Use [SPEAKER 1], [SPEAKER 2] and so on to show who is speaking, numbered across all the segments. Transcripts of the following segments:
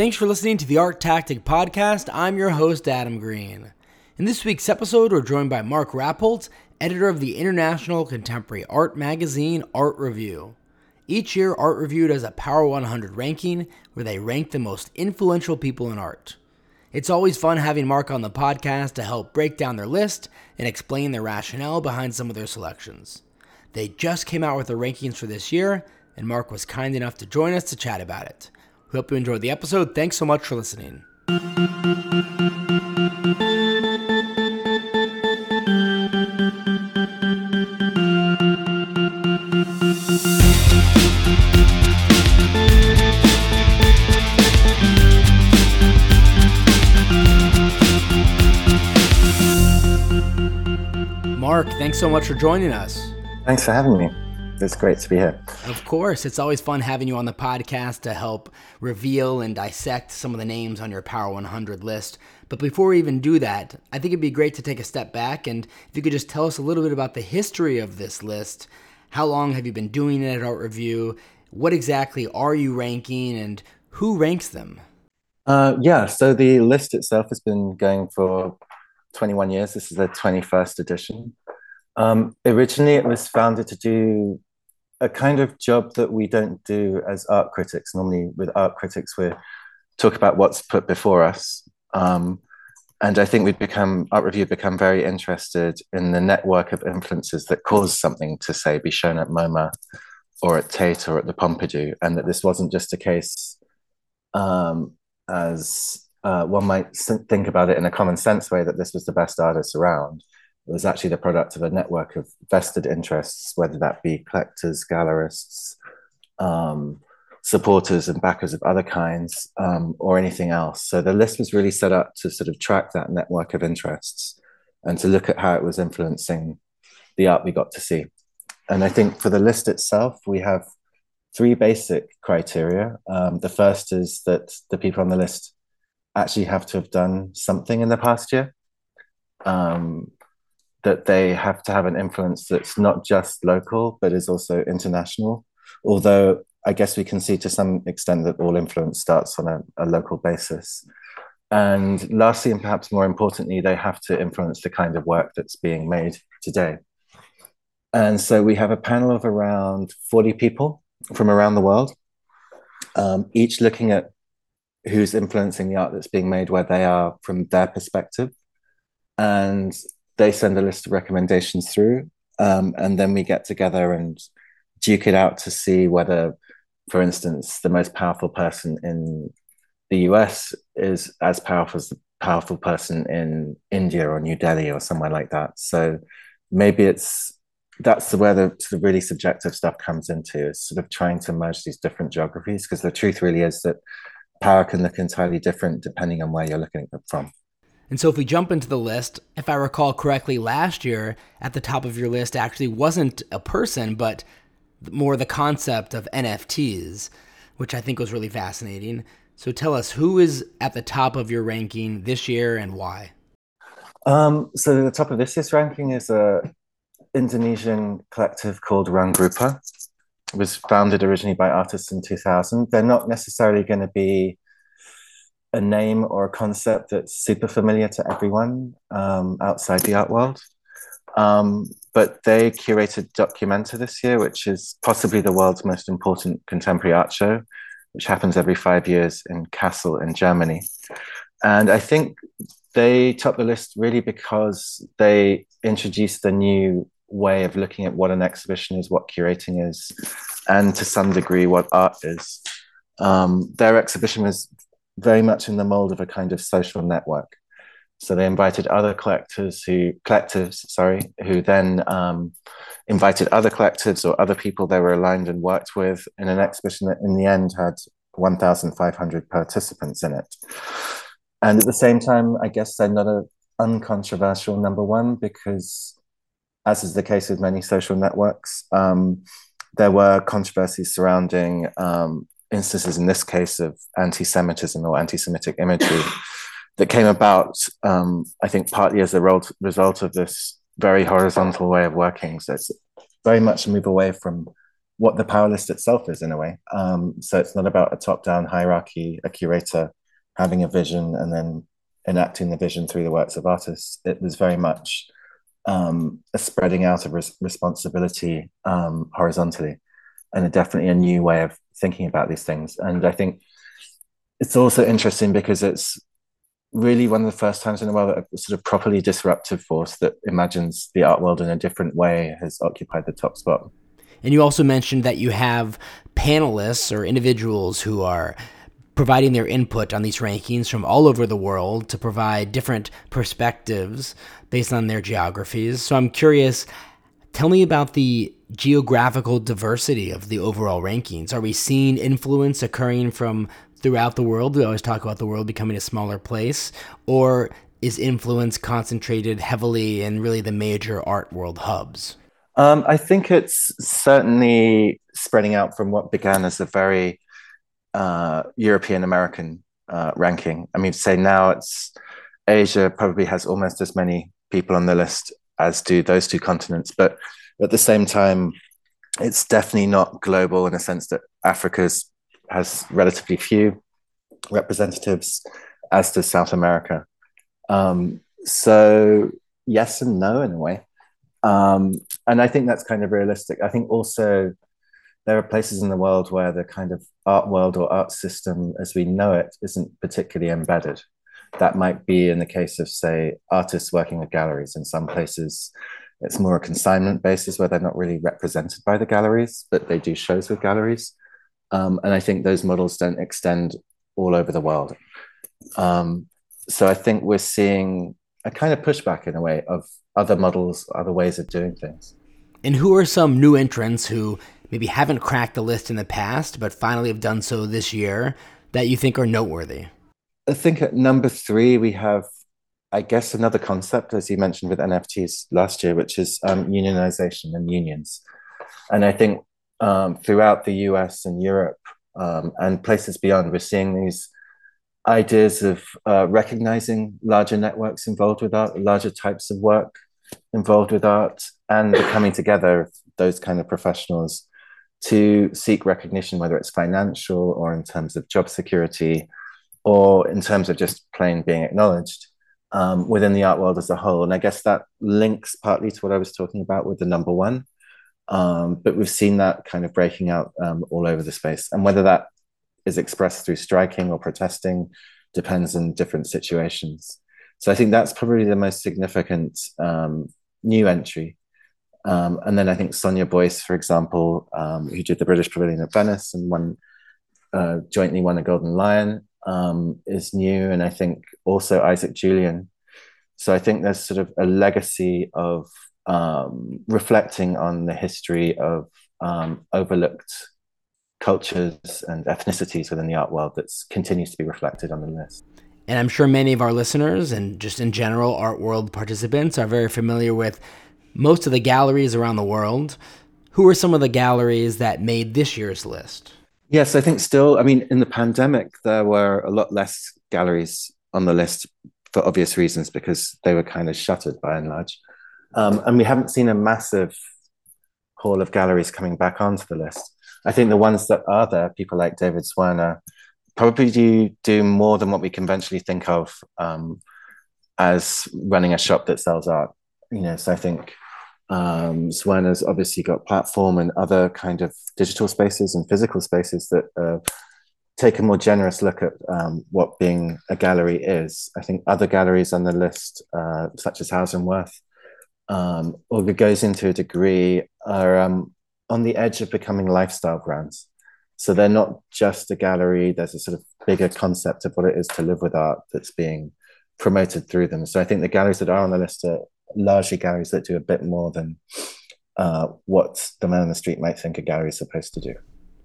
[SPEAKER 1] Thanks for listening to the Art Tactic Podcast. I'm your host, Adam Green. In this week's episode, we're joined by Mark Rappolt, editor of the international contemporary art magazine Art Review. Each year, Art Review does a Power 100 ranking where they rank the most influential people in art. It's always fun having Mark on the podcast to help break down their list and explain the rationale behind some of their selections. They just came out with their rankings for this year, and Mark was kind enough to join us to chat about it. We hope you enjoyed the episode. Thanks so much for listening. Mark, thanks so much for joining us.
[SPEAKER 2] Thanks for having me. It's great to be here.
[SPEAKER 1] Of course. It's always fun having you on the podcast to help reveal and dissect some of the names on your Power 100 list. But before we even do that, I think it'd be great to take a step back and if you could just tell us a little bit about the history of this list. How long have you been doing it at Art Review? What exactly are you ranking and who ranks them?
[SPEAKER 2] Uh, yeah, so the list itself has been going for 21 years. This is the 21st edition. Um, originally, it was founded to do a kind of job that we don't do as art critics. Normally, with art critics, we talk about what's put before us. Um, and I think we'd become art review become very interested in the network of influences that cause something to say be shown at MoMA or at Tate or at the Pompidou, and that this wasn't just a case um, as uh, one might think about it in a common sense way that this was the best artist around was actually the product of a network of vested interests, whether that be collectors, gallerists, um, supporters, and backers of other kinds, um, or anything else. So the list was really set up to sort of track that network of interests and to look at how it was influencing the art we got to see. And I think for the list itself, we have three basic criteria. Um, the first is that the people on the list actually have to have done something in the past year. Um, that they have to have an influence that's not just local but is also international. Although i guess we can see to some extent that all influence starts on a, a local basis. And lastly and perhaps more importantly they have to influence the kind of work that's being made today. And so we have a panel of around 40 people from around the world um, each looking at who's influencing the art that's being made where they are from their perspective. And they send a list of recommendations through, um, and then we get together and duke it out to see whether, for instance, the most powerful person in the US is as powerful as the powerful person in India or New Delhi or somewhere like that. So maybe it's that's where the of really subjective stuff comes into is sort of trying to merge these different geographies because the truth really is that power can look entirely different depending on where you're looking from.
[SPEAKER 1] And so, if we jump into the list, if I recall correctly, last year at the top of your list actually wasn't a person, but more the concept of NFTs, which I think was really fascinating. So, tell us who is at the top of your ranking this year and why?
[SPEAKER 2] Um, so, the top of this year's ranking is a Indonesian collective called ruangrupa. It was founded originally by artists in 2000. They're not necessarily going to be a name or a concept that's super familiar to everyone um, outside the art world. Um, but they curated Documenta this year, which is possibly the world's most important contemporary art show, which happens every five years in Kassel in Germany. And I think they top the list really because they introduced a new way of looking at what an exhibition is, what curating is, and to some degree, what art is. Um, their exhibition was very much in the mold of a kind of social network. So they invited other collectors who collectives, sorry, who then um, invited other collectives or other people they were aligned and worked with in an exhibition that in the end had 1,500 participants in it. And at the same time, I guess they're not an uncontroversial number one because, as is the case with many social networks, um, there were controversies surrounding um, instances in this case of anti-Semitism or anti-Semitic imagery that came about, um, I think, partly as a result of this very horizontal way of working. So it's very much a move away from what the power list itself is in a way. Um, so it's not about a top-down hierarchy, a curator having a vision and then enacting the vision through the works of artists. It was very much um, a spreading out of res- responsibility um, horizontally, and a, definitely a new way of thinking about these things. And I think it's also interesting because it's really one of the first times in a while that a sort of properly disruptive force that imagines the art world in a different way has occupied the top spot.
[SPEAKER 1] And you also mentioned that you have panelists or individuals who are providing their input on these rankings from all over the world to provide different perspectives based on their geographies. So I'm curious, tell me about the geographical diversity of the overall rankings. Are we seeing influence occurring from throughout the world? We always talk about the world becoming a smaller place. Or is influence concentrated heavily in really the major art world hubs?
[SPEAKER 2] Um, I think it's certainly spreading out from what began as a very uh, European American uh, ranking. I mean, say now it's Asia probably has almost as many people on the list as do those two continents, but at the same time, it's definitely not global in a sense that Africa's has relatively few representatives, as does South America. Um, so yes and no in a way. Um, and I think that's kind of realistic. I think also there are places in the world where the kind of art world or art system as we know it isn't particularly embedded. That might be in the case of, say, artists working with galleries. In some places, it's more a consignment basis where they're not really represented by the galleries, but they do shows with galleries. Um, and I think those models don't extend all over the world. Um, so I think we're seeing a kind of pushback in a way of other models, other ways of doing things.
[SPEAKER 1] And who are some new entrants who maybe haven't cracked the list in the past, but finally have done so this year that you think are noteworthy?
[SPEAKER 2] I think at number three, we have, I guess, another concept, as you mentioned with NFTs last year, which is um, unionization and unions. And I think um, throughout the US and Europe um, and places beyond, we're seeing these ideas of uh, recognizing larger networks involved with art, larger types of work involved with art, and the coming together of those kind of professionals to seek recognition, whether it's financial or in terms of job security or in terms of just plain being acknowledged um, within the art world as a whole. And I guess that links partly to what I was talking about with the number one, um, but we've seen that kind of breaking out um, all over the space. And whether that is expressed through striking or protesting depends on different situations. So I think that's probably the most significant um, new entry. Um, and then I think Sonia Boyce, for example, um, who did the British Pavilion at Venice and won uh, jointly won a Golden Lion, um, is new. And I think also Isaac Julien. So I think there's sort of a legacy of um, reflecting on the history of um, overlooked cultures and ethnicities within the art world that continues to be reflected on the list.
[SPEAKER 1] And I'm sure many of our listeners and just in general art world participants are very familiar with most of the galleries around the world. Who are some of the galleries that made this year's list?
[SPEAKER 2] Yes, I think still, I mean, in the pandemic, there were a lot less galleries on the list for obvious reasons because they were kind of shuttered by and large. Um, and we haven't seen a massive haul of galleries coming back onto the list. I think the ones that are there, people like David Zwirner, probably do do more than what we conventionally think of um, as running a shop that sells art. You know, so I think um, Zwirner's obviously got platform and other kind of digital spaces and physical spaces that uh, take a more generous look at um, what being a gallery is. I think other galleries on the list, uh, such as Hauser & Wirth, um, or Gagosian to a degree, are um, on the edge of becoming lifestyle brands. So they're not just a gallery, there's a sort of bigger concept of what it is to live with art that's being promoted through them. So I think the galleries that are on the list are largely galleries that do a bit more than uh, what the man on the street might think a gallery is supposed to do.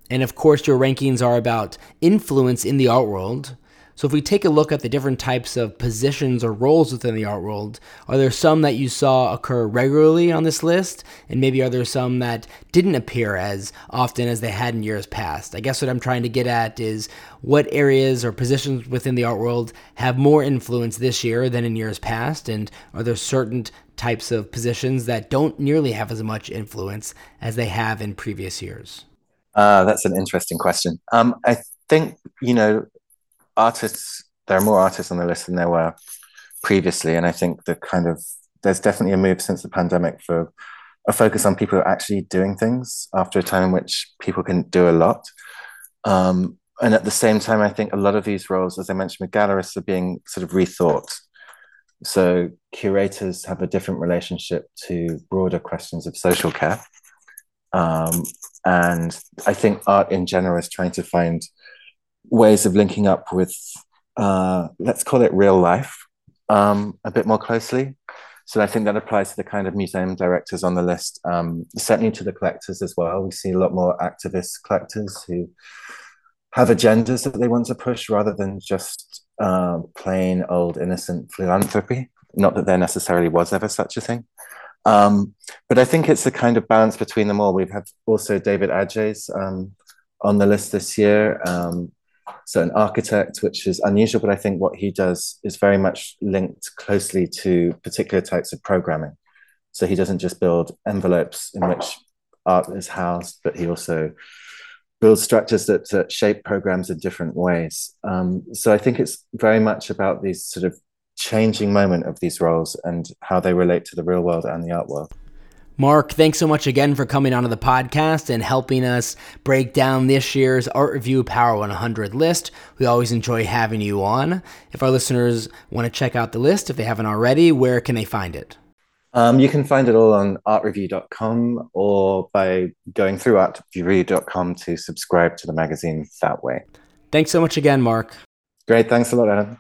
[SPEAKER 1] And of course, your rankings are about influence in the art world. So, if we take a look at the different types of positions or roles within the art world, are there some that you saw occur regularly on this list? And maybe are there some that didn't appear as often as they had in years past? I guess what I'm trying to get at is what areas or positions within the art world have more influence this year than in years past? And are there certain types of positions that don't nearly have as much influence as they have in previous years?
[SPEAKER 2] Uh, that's an interesting question. Um, I think, you know, artists, there are more artists on the list than there were previously. And I think the kind of, there's definitely a move since the pandemic for a focus on people actually doing things after a time in which people can do a lot. Um, and at the same time, I think a lot of these roles, as I mentioned with gallerists, are being sort of rethought. So curators have a different relationship to broader questions of social care. Um, and I think art in general is trying to find ways of linking up with, uh, let's call it real life, um, a bit more closely. So I think that applies to the kind of museum directors on the list, um, certainly to the collectors as well. We see a lot more activist collectors who have agendas that they want to push rather than just uh, plain old innocent philanthropy. Not that there necessarily was ever such a thing. Um, but I think it's a kind of balance between them all. We've had also David Adjaye um, on the list this year. Um, so an architect, which is unusual, but I think what he does is very much linked closely to particular types of programming. So he doesn't just build envelopes in which art is housed, but he also builds structures that, that shape programs in different ways. Um, so I think it's very much about these sort of changing moment of these roles and how they relate to the real world and the art world.
[SPEAKER 1] Mark, thanks so much again for coming onto the podcast and helping us break down this year's Art Review Power 100 list. We always enjoy having you on. If our listeners want to check out the list, if they haven't already, where can they find it?
[SPEAKER 2] Um, you can find it all on artreview.com or by going through artreview.com to subscribe to the magazine that way.
[SPEAKER 1] Thanks so much again, Mark.
[SPEAKER 2] Great. Thanks a lot, Adam.